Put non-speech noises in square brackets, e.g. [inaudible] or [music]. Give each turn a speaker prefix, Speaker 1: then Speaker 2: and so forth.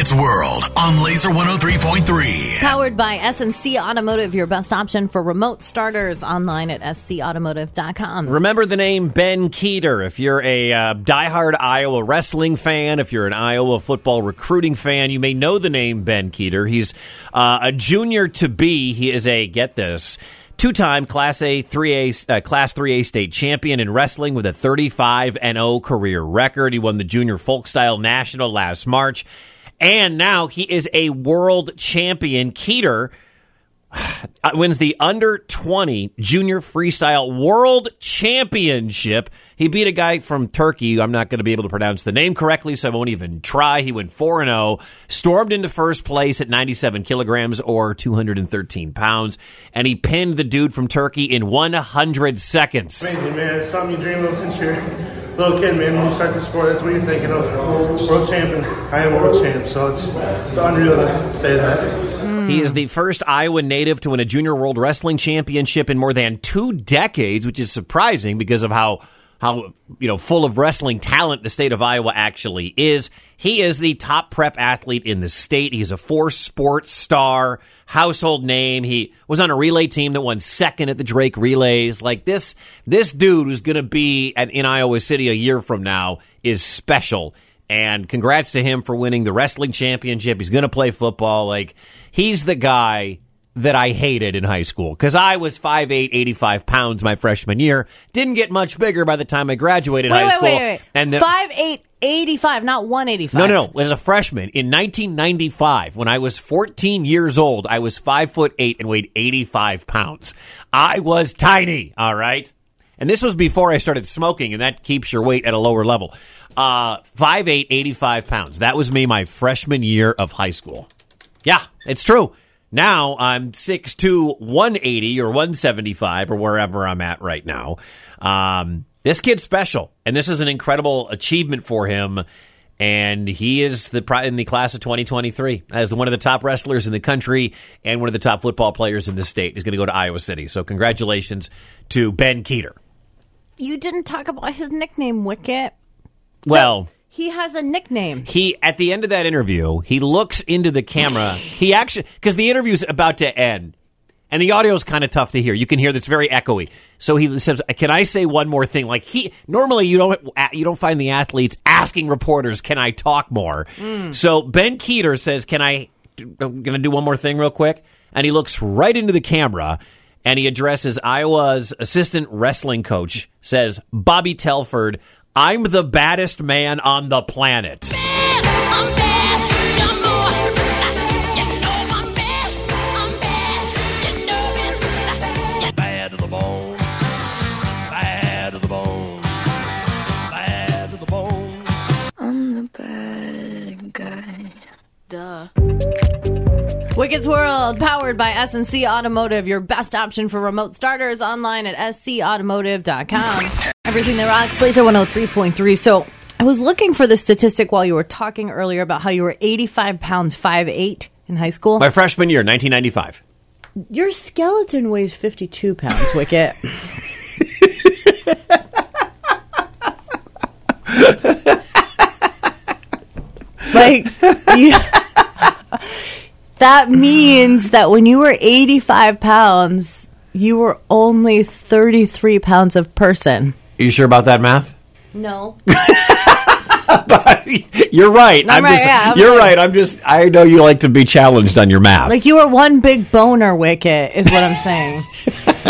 Speaker 1: Wickett's World on Laser 103.3.
Speaker 2: Powered by SNC Automotive, your best option for remote starters online at scautomotive.com.
Speaker 3: Remember the name Ben Kueter if you're a uh, diehard Iowa wrestling fan, if you're an Iowa football recruiting fan, you may know the name Ben Kueter. He's uh, a junior to be. He is a, get this, two-time Class A, 3A, uh, Class 3A state champion in wrestling with a 35 and 0 career record. He won the Junior Folk Style National last March. And now he is a world champion. Kueter [sighs] uh, wins the under 20 junior freestyle world championship. He beat a guy from Turkey. I'm not going to be able to pronounce the name correctly, so I won't even try. He went 4 0, stormed into first place at 97 kilograms or 213 pounds, and he pinned the dude from Turkey in 100 seconds.
Speaker 4: Amazing, man. It's something you dream of since you're little kid, man. When you start the sport, that's what you're thinking of. World champion. I am world champ, so it's, it's unreal to say that. Hmm.
Speaker 3: He is the first Iowa native to win a junior world wrestling championship in more than two decades, which is surprising because of how how you know full of wrestling talent the state of Iowa actually is. He is the top prep athlete in the state. He's a four sports star, household name. He was on a relay team that won second at the Drake Relays. Like this this dude who's going to be at, in Iowa City a year from now is special. And congrats to him for winning the wrestling championship. He's going to play football. Like he's the guy that I hated in high school because I was 5'8", 85 pounds my freshman year. Didn't get much bigger by the time I graduated
Speaker 2: Wait,
Speaker 3: high
Speaker 2: wait,
Speaker 3: school.
Speaker 2: wait, wait.
Speaker 3: And the,
Speaker 2: Five eight eighty five, not one eighty five.
Speaker 3: no, no, no. As a freshman in 1995, when I was 14 years old, I was five foot eight and weighed 85 pounds. I was tiny. All right. And this was before I started smoking, and that keeps your weight at a lower level. Uh, 5'8", 85 pounds. That was me my freshman year of high school. Yeah, it's true. Now I'm 6'2", 180 or 175 or wherever I'm at right now. Um, this kid's special, and this is an incredible achievement for him. And he is the in the class of 2023 as one of the top wrestlers in the country and one of the top football players in the state. He's going to go to Iowa City. So congratulations to Ben Kueter.
Speaker 2: You didn't talk about his nickname, Wicket.
Speaker 3: Well,
Speaker 2: He has a nickname.
Speaker 3: he at the end of that interview, he looks into the camera. He actually because the interview's about to end, and the audio is kind of tough to hear. You can hear that's very echoey. So he says, uh, "Can I say one more thing?" Like he normally you don't you don't find the athletes asking reporters, "Can I talk more?" Mm. So Ben Kueter says, "Can I?" I'm going to do one more thing real quick, and he looks right into the camera. And he addresses Iowa's assistant wrestling coach, says, Bobby Telford, I'm the baddest man on the planet.
Speaker 5: Bad to the bone. Bad to the bone. Bad to the bone.
Speaker 6: I'm the bad guy.
Speaker 2: Duh. Wickett's World, powered by SNC Automotive, your best option for remote starters online at scautomotive.com. Everything that rocks, Laser 103.3. So I was looking for the statistic while you were talking earlier about how you were 85 pounds, 5'8 in high school.
Speaker 3: My freshman year, 1995.
Speaker 2: Your skeleton weighs 52 pounds, Wicket. [laughs] like, you, that means that when you were 85 pounds, you were only 33 pounds of person.
Speaker 3: Are you sure about that math?
Speaker 2: No. [laughs]
Speaker 3: you're right.
Speaker 2: I'm right,
Speaker 3: just,
Speaker 2: yeah, I'm
Speaker 3: you're
Speaker 2: right.
Speaker 3: right. I'm just. I know you like to be challenged on your math.
Speaker 2: Like, you were one big boner, Wicket, is what I'm saying. [laughs]